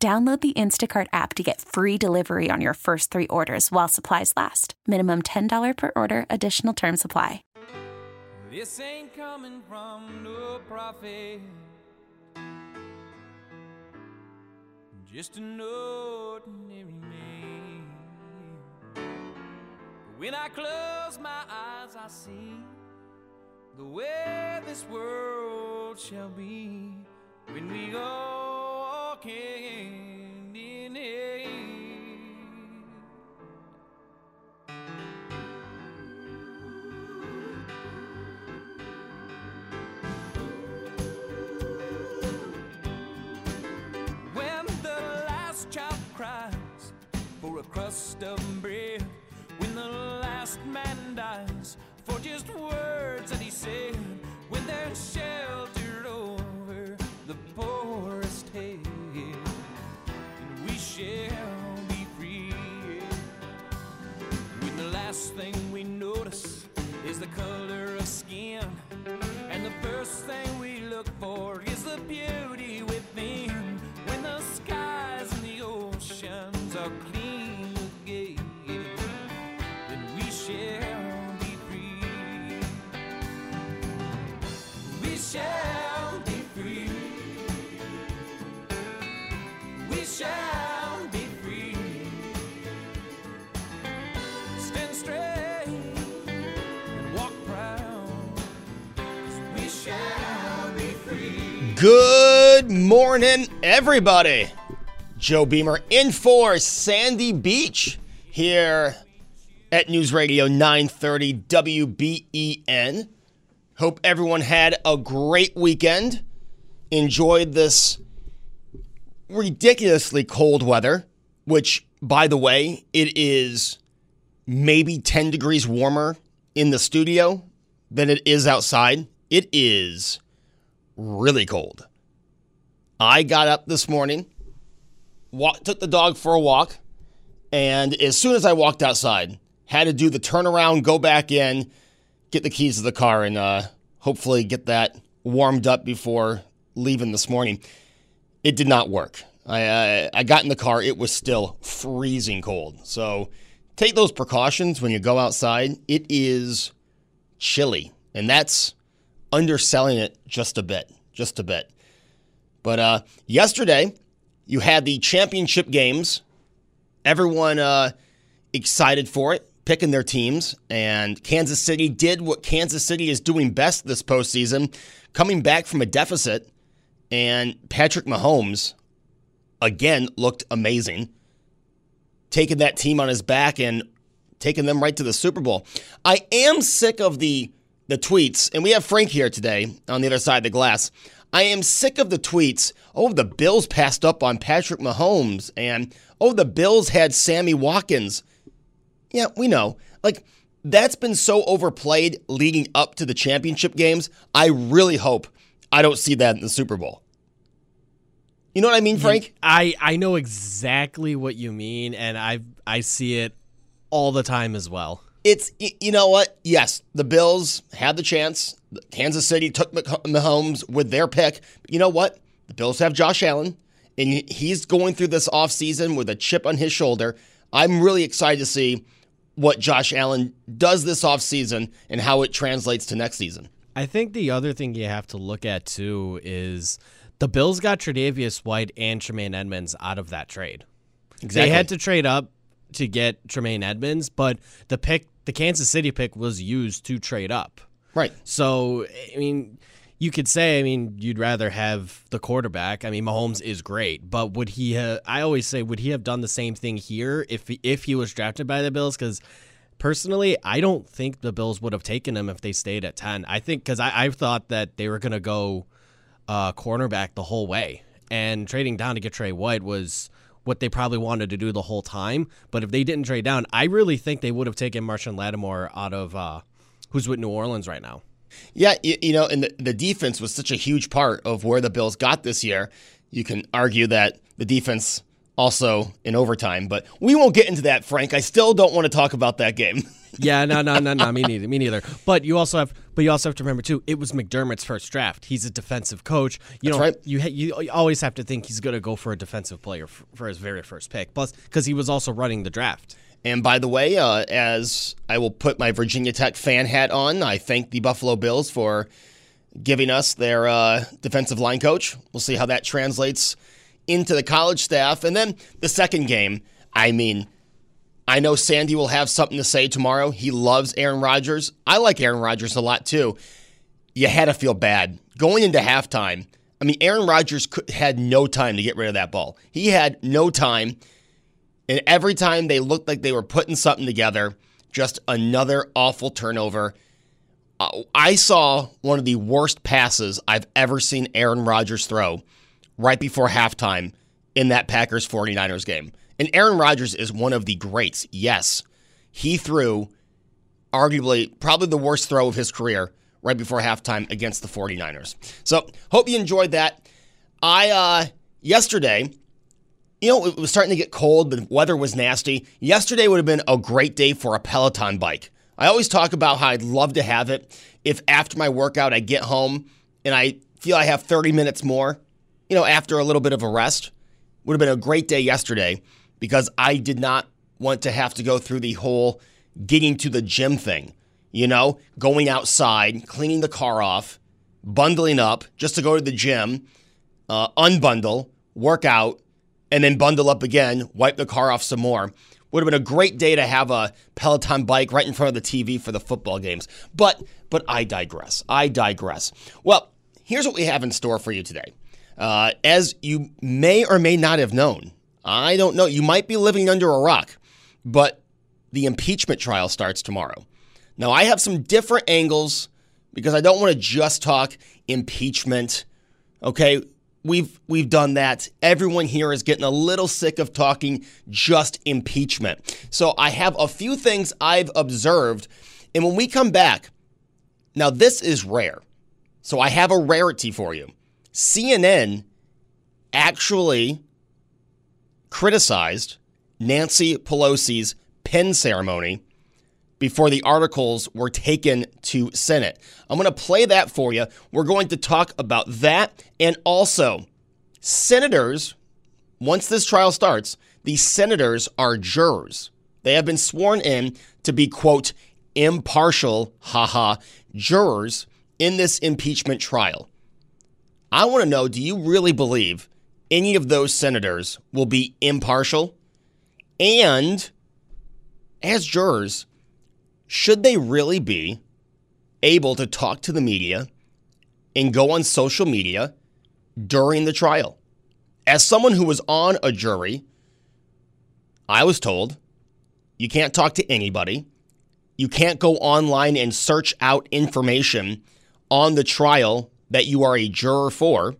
Download the Instacart app to get free delivery on your first three orders while supplies last. Minimum $10 per order, additional term supply. This ain't coming from no prophet. Just an ordinary man. When I close my eyes, I see the way this world shall be when we all can in it. When the last child cries for a crust of bread, when the last man dies for just words that he said, when they're sheltered Good morning, everybody. Joe Beamer in for Sandy Beach here at News Radio 930 WBEN. Hope everyone had a great weekend. Enjoyed this ridiculously cold weather, which, by the way, it is maybe 10 degrees warmer in the studio than it is outside. It is really cold. I got up this morning, took the dog for a walk, and as soon as I walked outside, had to do the turnaround, go back in, get the keys to the car, and uh, hopefully get that warmed up before leaving this morning. It did not work. I, uh, I got in the car, it was still freezing cold. So take those precautions when you go outside. It is chilly, and that's underselling it just a bit, just a bit. But uh, yesterday, you had the championship games. Everyone uh, excited for it, picking their teams. And Kansas City did what Kansas City is doing best this postseason, coming back from a deficit. And Patrick Mahomes, again, looked amazing, taking that team on his back and taking them right to the Super Bowl. I am sick of the the tweets, and we have Frank here today on the other side of the glass. I am sick of the tweets. Oh, the Bills passed up on Patrick Mahomes, and oh, the Bills had Sammy Watkins. Yeah, we know. Like, that's been so overplayed leading up to the championship games. I really hope I don't see that in the Super Bowl. You know what I mean, Frank? I I know exactly what you mean, and I I see it all the time as well. It's you know what? Yes, the Bills had the chance. Kansas City took Mah- Mahomes with their pick. But you know what? The Bills have Josh Allen, and he's going through this offseason with a chip on his shoulder. I'm really excited to see what Josh Allen does this offseason and how it translates to next season. I think the other thing you have to look at too is the Bills got Tre'Davious White and Tremaine Edmunds out of that trade. They had to trade up to get Tremaine Edmunds, but the pick, the Kansas City pick, was used to trade up. Right. So I mean, you could say, I mean, you'd rather have the quarterback. I mean, Mahomes is great, but would he? Ha- I always say, would he have done the same thing here if he, if he was drafted by the Bills? Because personally, I don't think the Bills would have taken him if they stayed at ten. I think because I, I thought that they were going to go uh, cornerback the whole way, and trading down to get Tre White was what they probably wanted to do the whole time. But if they didn't trade down, I really think they would have taken Marshon Lattimore out of uh, who's with New Orleans right now. Yeah, you, you know, and the, the defense was such a huge part of where the Bills got this year. You can argue that the defense also in overtime, but we won't get into that, Frank. I still don't want to talk about that game. yeah, no, no, no, no, me neither, me neither. But you also have, but you also have to remember too, it was McDermott's first draft. He's a defensive coach. You That's know, right. you ha- you always have to think he's going to go for a defensive player for, for his very first pick. Plus, because he was also running the draft. And by the way, uh, as I will put my Virginia Tech fan hat on, I thank the Buffalo Bills for giving us their uh, defensive line coach. We'll see how that translates into the college staff. And then the second game, I mean, I know Sandy will have something to say tomorrow. He loves Aaron Rodgers. I like Aaron Rodgers a lot too. You had to feel bad going into halftime. I mean, Aaron Rodgers had no time to get rid of that ball. He had no time. And every time they looked like they were putting something together, just another awful turnover. Uh, I saw one of the worst passes I've ever seen Aaron Rodgers throw right before halftime in that Packers 49ers game. And Aaron Rodgers is one of the greats. Yes, he threw arguably probably the worst throw of his career right before halftime against the 49ers. So, hope you enjoyed that. I uh yesterday you know, it was starting to get cold, the weather was nasty. Yesterday would have been a great day for a Peloton bike. I always talk about how I'd love to have it if after my workout I get home and I feel I have 30 minutes more, you know, after a little bit of a rest. Would have been a great day yesterday because I did not want to have to go through the whole getting to the gym thing. You know, going outside, cleaning the car off, bundling up just to go to the gym, uh, unbundle, work out, and then bundle up again, wipe the car off some more. Would have been a great day to have a Peloton bike right in front of the TV for the football games. But but I digress. I digress. Well, here's what we have in store for you today. Uh, as you may or may not have known, I don't know. You might be living under a rock, but the impeachment trial starts tomorrow. Now, I have some different angles because I don't want to just talk impeachment. Okay, we've we've done that. Everyone here is getting a little sick of talking just impeachment. So I have a few things I've observed, and when we come back, now this is rare. So I have a rarity for you. CNN actually criticized Nancy Pelosi's pen ceremony before the articles were taken to Senate. I'm going to play that for you. We're going to talk about that and also senators once this trial starts, the senators are jurors. They have been sworn in to be quote impartial, haha, jurors in this impeachment trial. I want to know do you really believe any of those senators will be impartial? And as jurors, should they really be able to talk to the media and go on social media during the trial? As someone who was on a jury, I was told you can't talk to anybody. You can't go online and search out information on the trial that you are a juror for.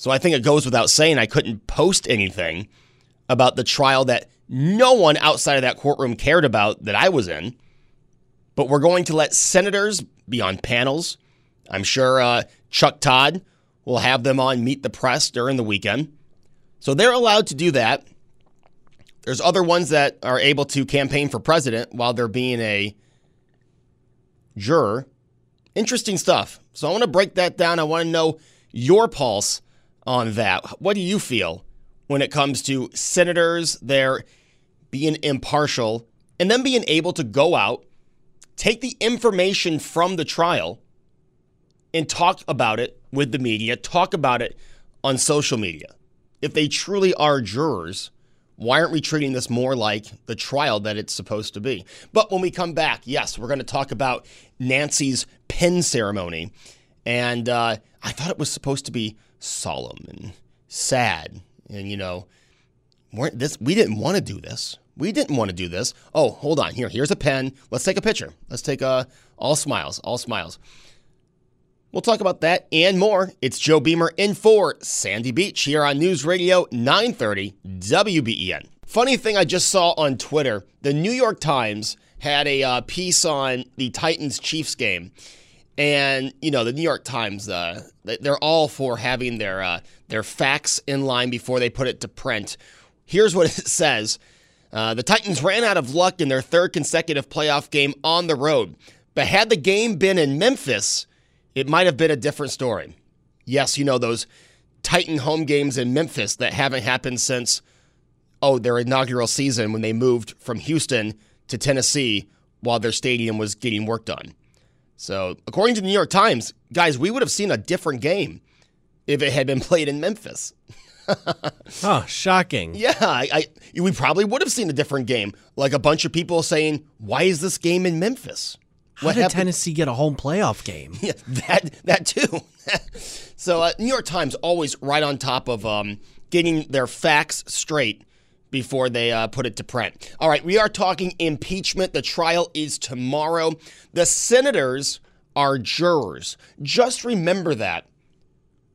So I think it goes without saying I couldn't post anything about the trial that no one outside of that courtroom cared about that I was in. But we're going to let senators be on panels. I'm sure uh, Chuck Todd will have them on Meet the Press during the weekend. So they're allowed to do that. There's other ones that are able to campaign for president while they're being a juror. Interesting stuff. So I want to break that down. I want to know your pulse on that. What do you feel when it comes to senators, they're being impartial, and then being able to go out, take the information from the trial, and talk about it with the media, talk about it on social media? If they truly are jurors, why aren't we treating this more like the trial that it's supposed to be? But when we come back, yes, we're going to talk about Nancy's pen ceremony. And uh, I thought it was supposed to be solemn and sad. And, you know, weren't this, we didn't want to do this. We didn't want to do this. Oh, hold on. Here, here's a pen. Let's take a picture. Let's take a, all smiles, all smiles. We'll talk about that and more. It's Joe Beamer in for Sandy Beach here on News Radio 930 WBEN. Funny thing I just saw on Twitter the New York Times had a uh, piece on the Titans Chiefs game. And, you know, the New York Times, uh, they're all for having their, uh, their facts in line before they put it to print. Here's what it says uh, The Titans ran out of luck in their third consecutive playoff game on the road. But had the game been in Memphis, it might have been a different story. Yes, you know, those Titan home games in Memphis that haven't happened since, oh, their inaugural season when they moved from Houston to Tennessee while their stadium was getting work on. So, according to the New York Times, guys, we would have seen a different game if it had been played in Memphis. oh, shocking. Yeah, I, I, we probably would have seen a different game. Like a bunch of people saying, "Why is this game in Memphis?" How what did happened? Tennessee get a home playoff game? Yeah, that that too. so, uh, New York Times always right on top of um, getting their facts straight before they uh, put it to print. All right, we are talking impeachment. The trial is tomorrow. The senators are jurors. Just remember that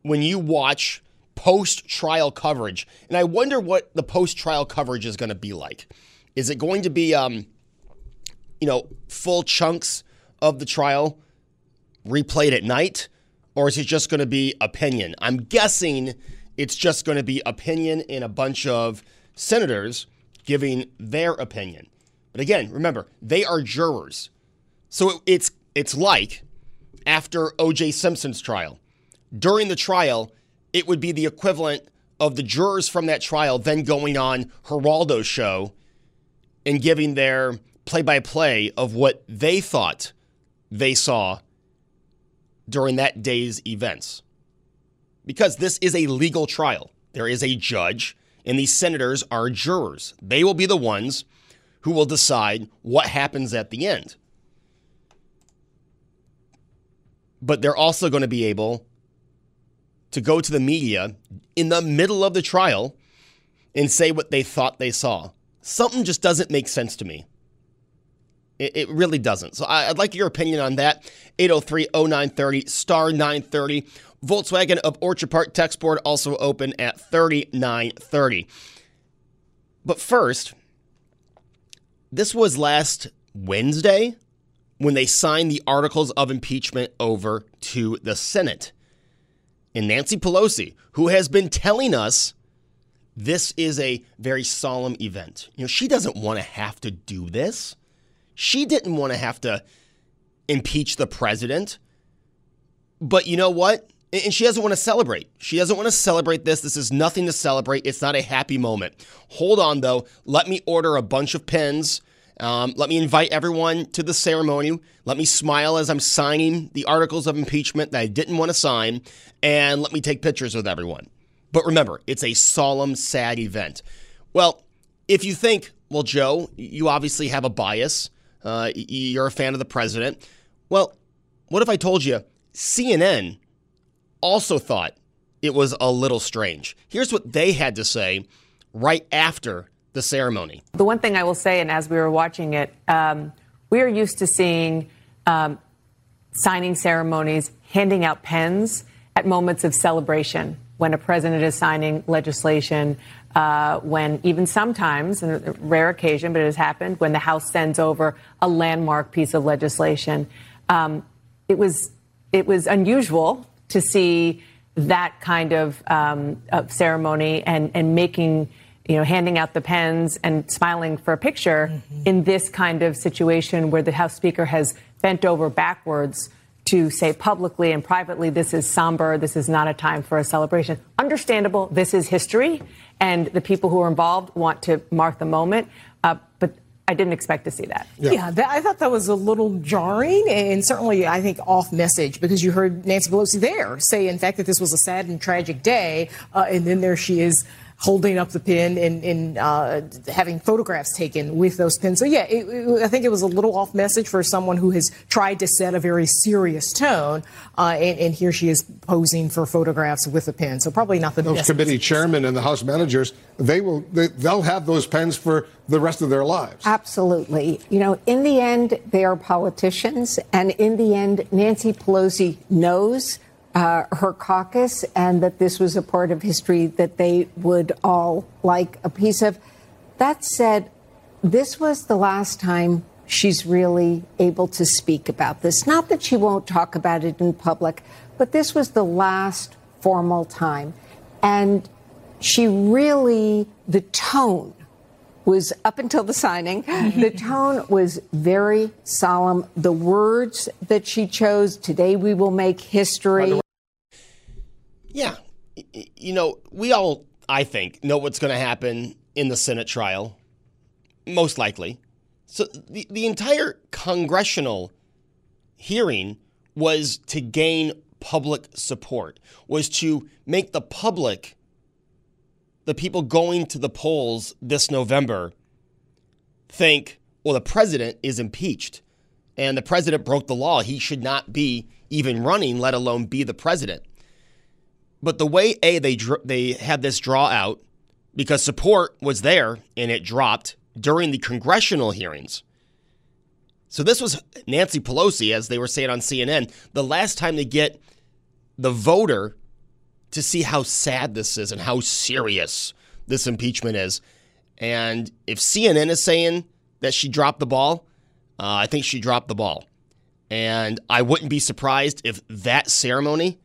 when you watch post trial coverage. And I wonder what the post trial coverage is going to be like. Is it going to be, um, you know, full chunks of the trial replayed at night? Or is it just going to be opinion? I'm guessing it's just going to be opinion in a bunch of senators giving their opinion. But again, remember, they are jurors. So it's it's like after O.J. Simpson's trial. During the trial, it would be the equivalent of the jurors from that trial then going on Geraldo's show and giving their play by play of what they thought they saw during that day's events. Because this is a legal trial, there is a judge and these senators are jurors. They will be the ones who will decide what happens at the end. But they're also going to be able to go to the media in the middle of the trial and say what they thought they saw. Something just doesn't make sense to me. It, it really doesn't. So I, would like your opinion on that. 803 0930, star 930. Volkswagen of Orchard Park board also open at 3930. But first, this was last Wednesday when they signed the articles of impeachment over to the Senate. And Nancy Pelosi, who has been telling us this is a very solemn event. You know, she doesn't want to have to do this. She didn't want to have to impeach the president. But you know what? And she doesn't want to celebrate. She doesn't want to celebrate this. This is nothing to celebrate. It's not a happy moment. Hold on, though. Let me order a bunch of pens. Um, let me invite everyone to the ceremony. Let me smile as I'm signing the articles of impeachment that I didn't want to sign. And let me take pictures with everyone. But remember, it's a solemn, sad event. Well, if you think, well, Joe, you obviously have a bias, uh, you're a fan of the president. Well, what if I told you CNN also thought it was a little strange. Here's what they had to say right after the ceremony. The one thing I will say, and as we were watching it, um, we are used to seeing um, signing ceremonies, handing out pens at moments of celebration when a president is signing legislation, uh, when even sometimes, a rare occasion, but it has happened, when the House sends over a landmark piece of legislation. Um, it was it was unusual to see that kind of, um, of ceremony and, and making, you know, handing out the pens and smiling for a picture mm-hmm. in this kind of situation where the House Speaker has bent over backwards to say publicly and privately, this is somber, this is not a time for a celebration. Understandable, this is history, and the people who are involved want to mark the moment. But I didn't expect to see that. Yeah, yeah that, I thought that was a little jarring and certainly, I think, off message because you heard Nancy Pelosi there say, in fact, that this was a sad and tragic day. Uh, and then there she is holding up the pin and, and uh, having photographs taken with those pins. So, yeah, it, it, I think it was a little off message for someone who has tried to set a very serious tone. Uh, and, and, here she is posing for photographs with a pin. So, probably not the those best committee chairmen and the House managers, they will, they, they'll have those pens for the rest of their lives. Absolutely. You know, in the end, they are politicians. And in the end, Nancy Pelosi knows uh, her caucus and that this was a part of history that they would all like a piece of. That said, this was the last time she's really able to speak about this. Not that she won't talk about it in public, but this was the last formal time. And she really, the tone was up until the signing, the tone was very solemn. The words that she chose, today we will make history. Yeah. You know, we all, I think, know what's going to happen in the Senate trial, most likely. So the, the entire congressional hearing was to gain public support, was to make the public, the people going to the polls this November, think, well, the president is impeached and the president broke the law. He should not be even running, let alone be the president. But the way a they they had this draw out because support was there and it dropped during the congressional hearings. So this was Nancy Pelosi, as they were saying on CNN, the last time to get the voter to see how sad this is and how serious this impeachment is. And if CNN is saying that she dropped the ball, uh, I think she dropped the ball. And I wouldn't be surprised if that ceremony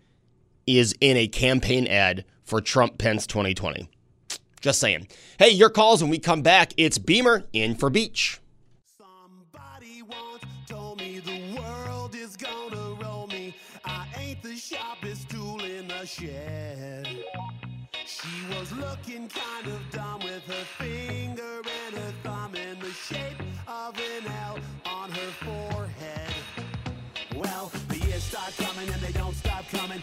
is in a campaign ad for Trump Pence 2020. Just saying. Hey, your calls when we come back. It's Beamer in for Beach. Somebody once told me the world is gonna roll me. I ain't the sharpest tool in the shed. She was looking kind of dumb with her finger and her thumb in the shape of an L on her forehead. Well, the years start coming and they don't stop coming.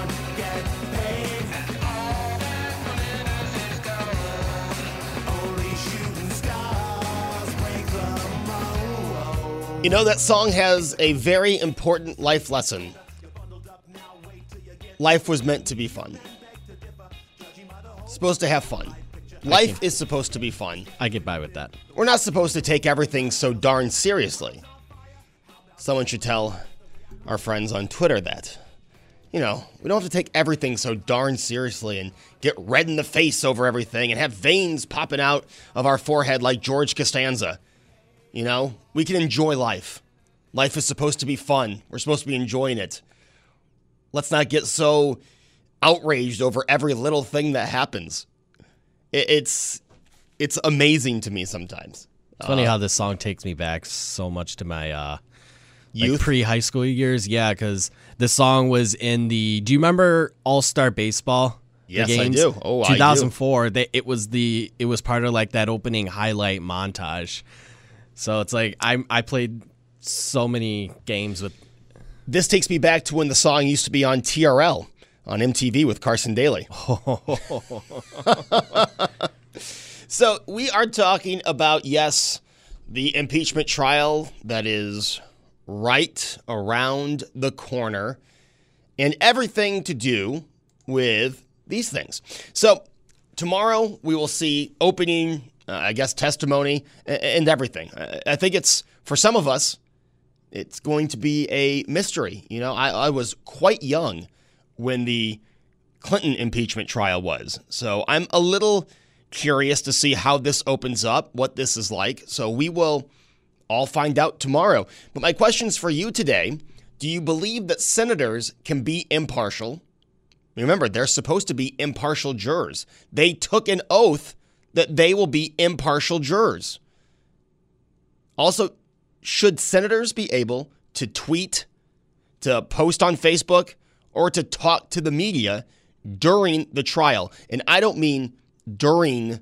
You know, that song has a very important life lesson. Life was meant to be fun. Supposed to have fun. Life is supposed to be fun. I get by with that. We're not supposed to take everything so darn seriously. Someone should tell our friends on Twitter that. You know, we don't have to take everything so darn seriously and get red in the face over everything and have veins popping out of our forehead like George Costanza. You know, we can enjoy life. Life is supposed to be fun. We're supposed to be enjoying it. Let's not get so outraged over every little thing that happens. It's it's amazing to me sometimes. It's funny how this song takes me back so much to my uh, like pre high school years. Yeah, because the song was in the. Do you remember All Star Baseball? Yes, I do. Oh, I do. 2004. They, it was the. It was part of like that opening highlight montage. So it's like I I played so many games with. This takes me back to when the song used to be on TRL on MTV with Carson Daly. so we are talking about, yes, the impeachment trial that is right around the corner and everything to do with these things. So tomorrow we will see opening, uh, I guess, testimony and everything. I- I think it's, for some of us, it's going to be a mystery. You know, I, I was quite young when the Clinton impeachment trial was. So I'm a little curious to see how this opens up, what this is like. So we will all find out tomorrow. But my questions for you today do you believe that senators can be impartial? Remember, they're supposed to be impartial jurors. They took an oath that they will be impartial jurors. Also, should senators be able to tweet, to post on Facebook, or to talk to the media during the trial? And I don't mean during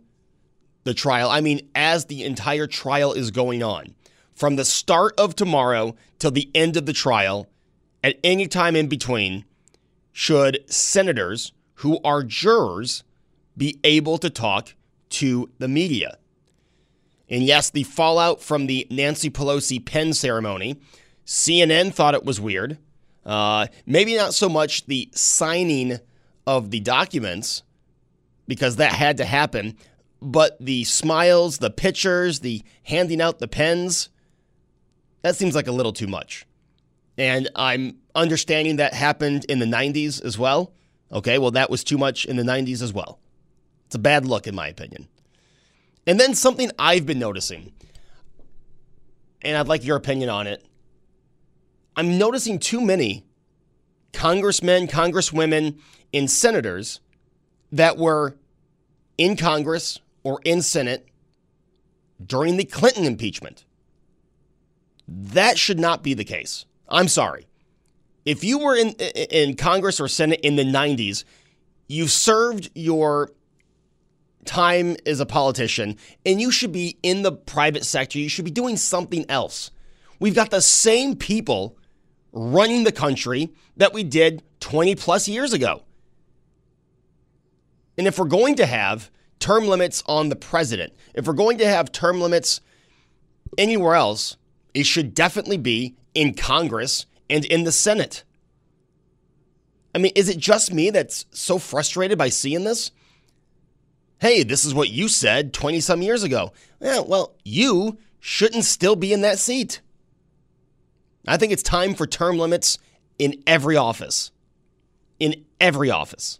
the trial, I mean as the entire trial is going on. From the start of tomorrow till the end of the trial, at any time in between, should senators who are jurors be able to talk to the media? And yes, the fallout from the Nancy Pelosi pen ceremony, CNN thought it was weird. Uh, maybe not so much the signing of the documents, because that had to happen, but the smiles, the pictures, the handing out the pens, that seems like a little too much. And I'm understanding that happened in the 90s as well. Okay, well, that was too much in the 90s as well. It's a bad look, in my opinion. And then something I've been noticing, and I'd like your opinion on it. I'm noticing too many congressmen, congresswomen, and senators that were in Congress or in Senate during the Clinton impeachment. That should not be the case. I'm sorry. If you were in in Congress or Senate in the 90s, you served your time as a politician and you should be in the private sector. You should be doing something else. We've got the same people running the country that we did 20 plus years ago. And if we're going to have term limits on the president, if we're going to have term limits anywhere else, it should definitely be in Congress and in the Senate. I mean, is it just me that's so frustrated by seeing this? Hey, this is what you said 20 some years ago. Yeah, well, you shouldn't still be in that seat. I think it's time for term limits in every office. In every office.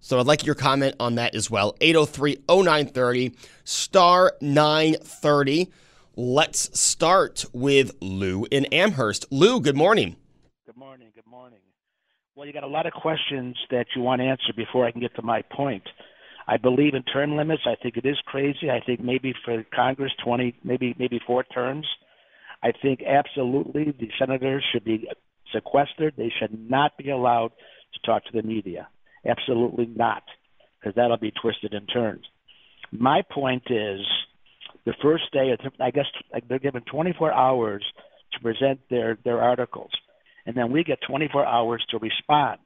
So I'd like your comment on that as well. 803 0930, star 930. Let's start with Lou in Amherst. Lou, good morning. Good morning. Good morning. Well, you got a lot of questions that you want answered before I can get to my point. I believe in term limits. I think it is crazy. I think maybe for Congress, 20, maybe maybe four terms. I think absolutely the senators should be sequestered. They should not be allowed to talk to the media. Absolutely not, because that'll be twisted and turned. My point is, the first day, I guess they're given 24 hours to present their their articles, and then we get 24 hours to respond.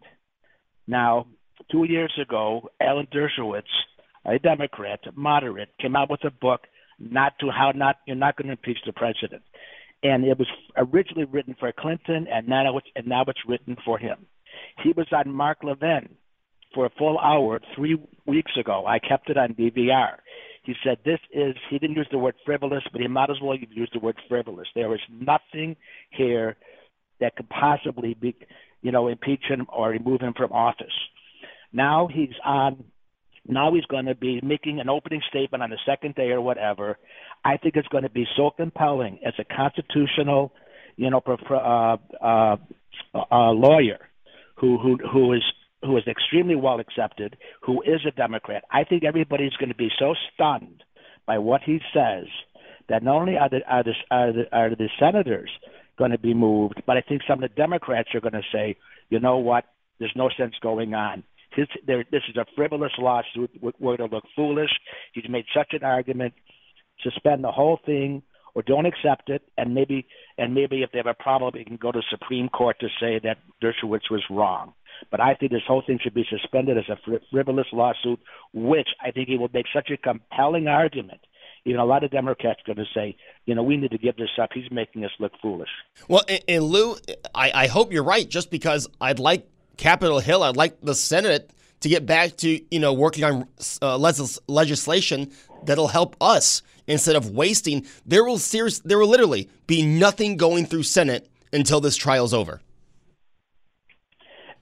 Now, two years ago, Alan Dershowitz, a Democrat, moderate, came out with a book, "Not to How Not You're Not Going to Impeach the President," and it was originally written for Clinton, and now it's and now it's written for him. He was on Mark Levin for a full hour three weeks ago. I kept it on DVR. He said this is, he didn't use the word frivolous, but he might as well have used the word frivolous. There is nothing here that could possibly be, you know, impeach him or remove him from office. Now he's on, now he's going to be making an opening statement on the second day or whatever. I think it's going to be so compelling as a constitutional, you know, uh, uh, uh, lawyer who, who, who is who is extremely well accepted, who is a Democrat. I think everybody's going to be so stunned by what he says that not only are the, are the, are the, are the senators going to be moved, but I think some of the Democrats are going to say, you know what, there's no sense going on. His, there, this is a frivolous lawsuit. We're to look foolish. He's made such an argument. Suspend the whole thing or don't accept it, and maybe and maybe if they have a problem, it can go to Supreme Court to say that Dershowitz was wrong. But I think this whole thing should be suspended as a frivolous lawsuit, which I think he will make such a compelling argument. Even a lot of Democrats are going to say, you know, we need to give this up. He's making us look foolish. Well, and, and Lou, I, I hope you're right. Just because I'd like Capitol Hill, I'd like the Senate to get back to you know working on uh, legislation that'll help us instead of wasting. There will serious, there will literally be nothing going through Senate until this trial's over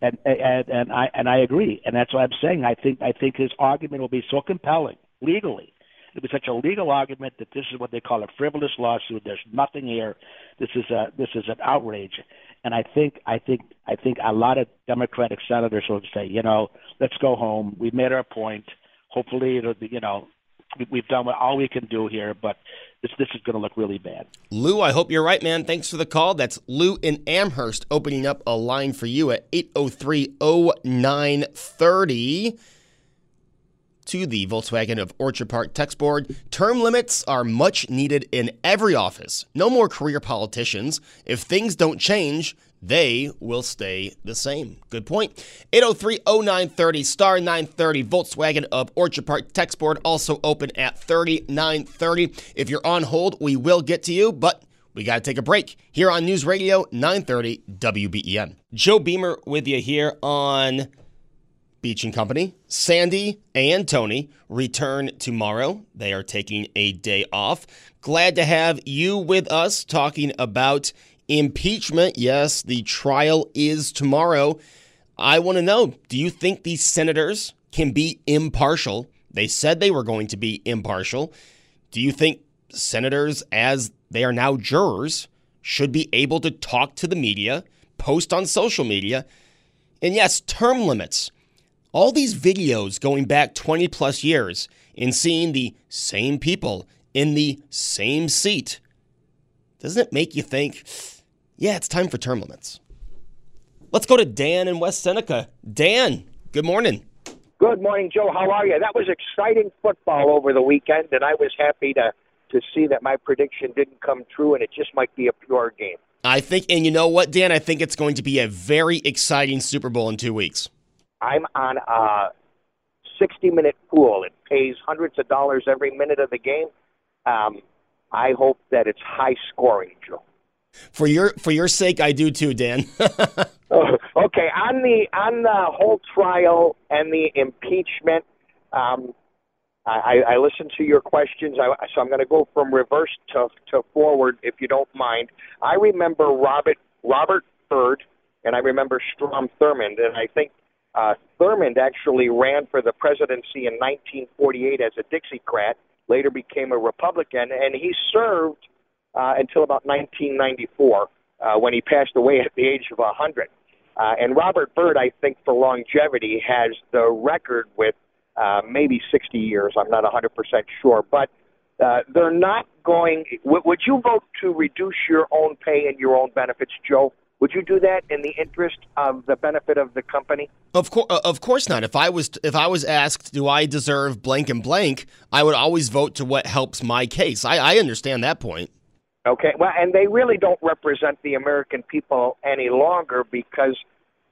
and and and I and I agree, and that's what I'm saying. I think I think his argument will be so compelling legally. It'll be such a legal argument that this is what they call a frivolous lawsuit. There's nothing here. This is a this is an outrage, and I think I think I think a lot of Democratic senators will say, you know, let's go home. We've made our point. Hopefully, it'll be you know, we- we've done all we can do here, but this this is going to look really bad. Lou, I hope you're right, man. Thanks for the call. That's Lou in Amherst opening up a line for you at 803 0930 to the Volkswagen of Orchard Park text board. Term limits are much needed in every office. No more career politicians. If things don't change, they will stay the same. Good point. 803 0930 star 930 Volkswagen of Orchard Park text board also open at 3930. If you're on hold, we will get to you, but we got to take a break here on News Radio 930 WBEN. Joe Beamer with you here on Beach and Company. Sandy and Tony return tomorrow. They are taking a day off. Glad to have you with us talking about impeachment. Yes, the trial is tomorrow. I want to know do you think these senators can be impartial? They said they were going to be impartial. Do you think senators, as they are now jurors, should be able to talk to the media, post on social media? And yes, term limits all these videos going back 20 plus years and seeing the same people in the same seat, doesn't it make you think, yeah, it's time for term limits? Let's go to Dan in West Seneca. Dan, good morning. Good morning, Joe. How are you? That was exciting football over the weekend, and I was happy to to see that my prediction didn't come true, and it just might be a pure game. I think, and you know what, Dan? I think it's going to be a very exciting Super Bowl in two weeks. I'm on a 60 minute pool. It pays hundreds of dollars every minute of the game. Um, I hope that it's high scoring, Joe. For your for your sake, I do too, Dan. Oh, okay, on the on the whole trial and the impeachment, um, I, I listened to your questions, I, so I'm going to go from reverse to, to forward, if you don't mind. I remember Robert Robert Byrd, and I remember Strom Thurmond, and I think uh, Thurmond actually ran for the presidency in 1948 as a Dixiecrat, later became a Republican, and he served uh, until about 1994 uh, when he passed away at the age of 100. Uh, and Robert Byrd, I think, for longevity, has the record with uh, maybe 60 years. I'm not 100% sure. But uh, they're not going. W- would you vote to reduce your own pay and your own benefits, Joe? Would you do that in the interest of the benefit of the company? Of course, of course not. If I was if I was asked, do I deserve blank and blank, I would always vote to what helps my case. I, I understand that point. Okay, well, and they really don't represent the American people any longer because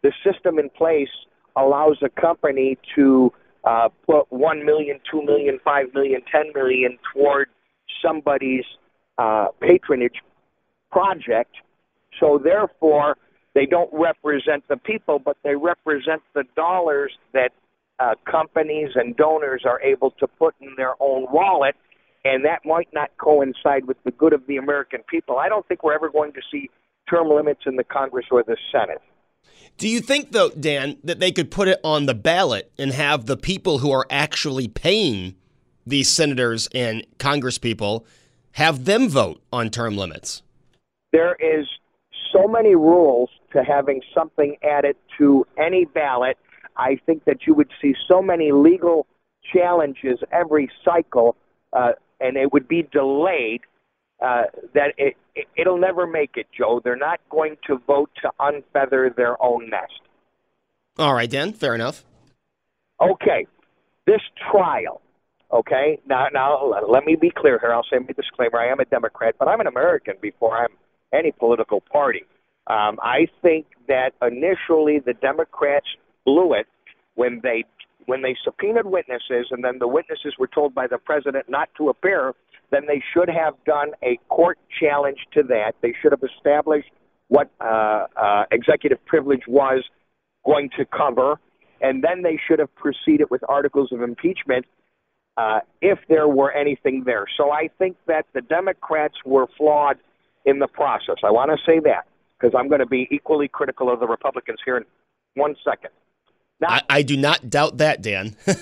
the system in place allows a company to uh, put one million, two million, five million, ten million toward somebody's uh, patronage project. So therefore, they don't represent the people, but they represent the dollars that uh, companies and donors are able to put in their own wallet, and that might not coincide with the good of the American people. I don't think we're ever going to see term limits in the Congress or the Senate. Do you think, though, Dan, that they could put it on the ballot and have the people who are actually paying these senators and congresspeople have them vote on term limits? There is so many rules to having something added to any ballot. I think that you would see so many legal challenges every cycle, uh, and it would be delayed. Uh, that it, it it'll never make it, Joe. They're not going to vote to unfeather their own nest. All right, Dan. Fair enough. Okay, this trial. Okay, now now let me be clear here. I'll say my disclaimer: I am a Democrat, but I'm an American before I'm any political party. Um, I think that initially the Democrats blew it when they when they subpoenaed witnesses, and then the witnesses were told by the president not to appear. Then they should have done a court challenge to that. They should have established what uh, uh, executive privilege was going to cover, and then they should have proceeded with articles of impeachment uh, if there were anything there. So I think that the Democrats were flawed in the process. I want to say that because I'm going to be equally critical of the Republicans here in one second. Now, I, I do not doubt that, Dan. uh,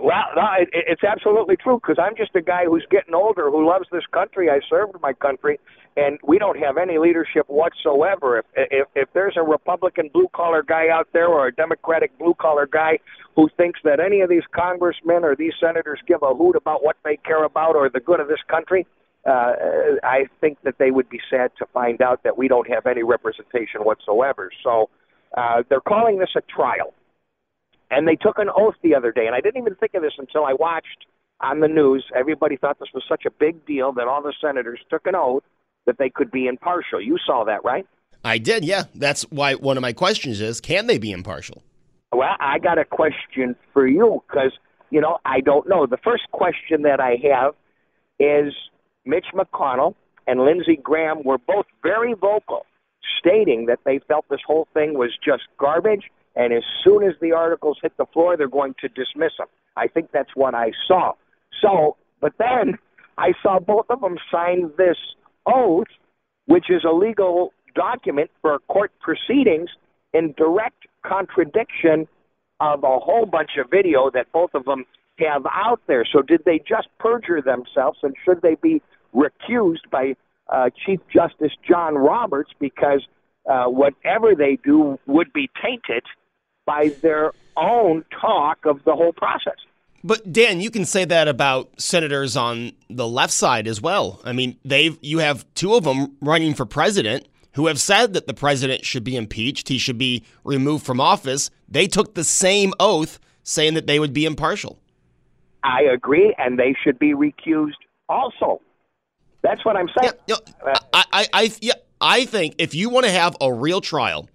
well, no, it, it's absolutely true because I'm just a guy who's getting older, who loves this country. I served my country, and we don't have any leadership whatsoever. If if, if there's a Republican blue collar guy out there or a Democratic blue collar guy who thinks that any of these congressmen or these senators give a hoot about what they care about or the good of this country, uh, I think that they would be sad to find out that we don't have any representation whatsoever. So uh, they're calling this a trial. And they took an oath the other day, and I didn't even think of this until I watched on the news. Everybody thought this was such a big deal that all the senators took an oath that they could be impartial. You saw that, right? I did, yeah. That's why one of my questions is can they be impartial? Well, I got a question for you because, you know, I don't know. The first question that I have is Mitch McConnell and Lindsey Graham were both very vocal, stating that they felt this whole thing was just garbage, and as soon as the articles hit the floor, they're going to dismiss them. I think that's what I saw. So, but then I saw both of them sign this oath, which is a legal document for court proceedings in direct contradiction of a whole bunch of video that both of them have out there. So, did they just perjure themselves, and should they be recused by uh, Chief Justice John Roberts because uh, whatever they do would be tainted by their own talk of the whole process? But Dan, you can say that about senators on the left side as well. I mean, they've you have two of them running for president who have said that the president should be impeached, he should be removed from office. They took the same oath saying that they would be impartial. I agree, and they should be recused also. That's what I'm saying. Yeah, you know, I, I, I, yeah, I think if you want to have a real trial,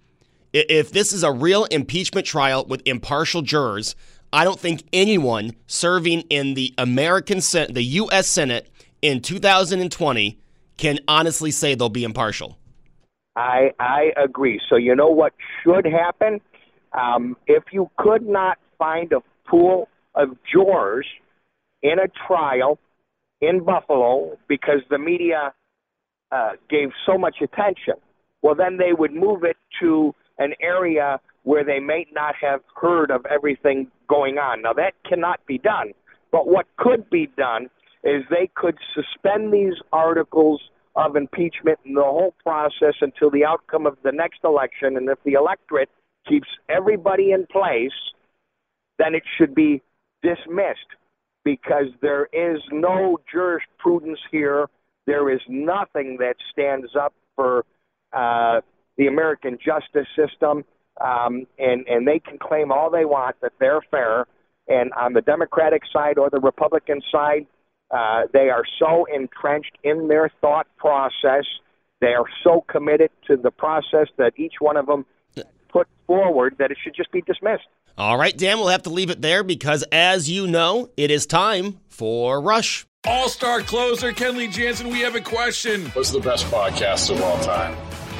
if this is a real impeachment trial with impartial jurors, I don't think anyone serving in the American Senate, the U.S. Senate in 2020 can honestly say they'll be impartial. I I agree. So you know what should happen? Um, if you could not find a pool of jurors in a trial in Buffalo because the media uh, gave so much attention, well, then they would move it to an area where they may not have heard of everything going on. Now, that cannot be done. But what could be done is they could suspend these articles of impeachment and the whole process until the outcome of the next election. And if the electorate keeps everybody in place, then it should be dismissed because there is no jurisprudence here. There is nothing that stands up for uh, the American justice system, um, and and they can claim all they want that they're fair. And on the Democratic side or the Republican side, uh, they are so entrenched in their thought process. They are so committed to the process that each one of them put forward that it should just be dismissed. All right, Dan, we'll have to leave it there because, as you know, it is time for Rush. All star closer Kenley Jansen, we have a question. What's the best podcast of all time?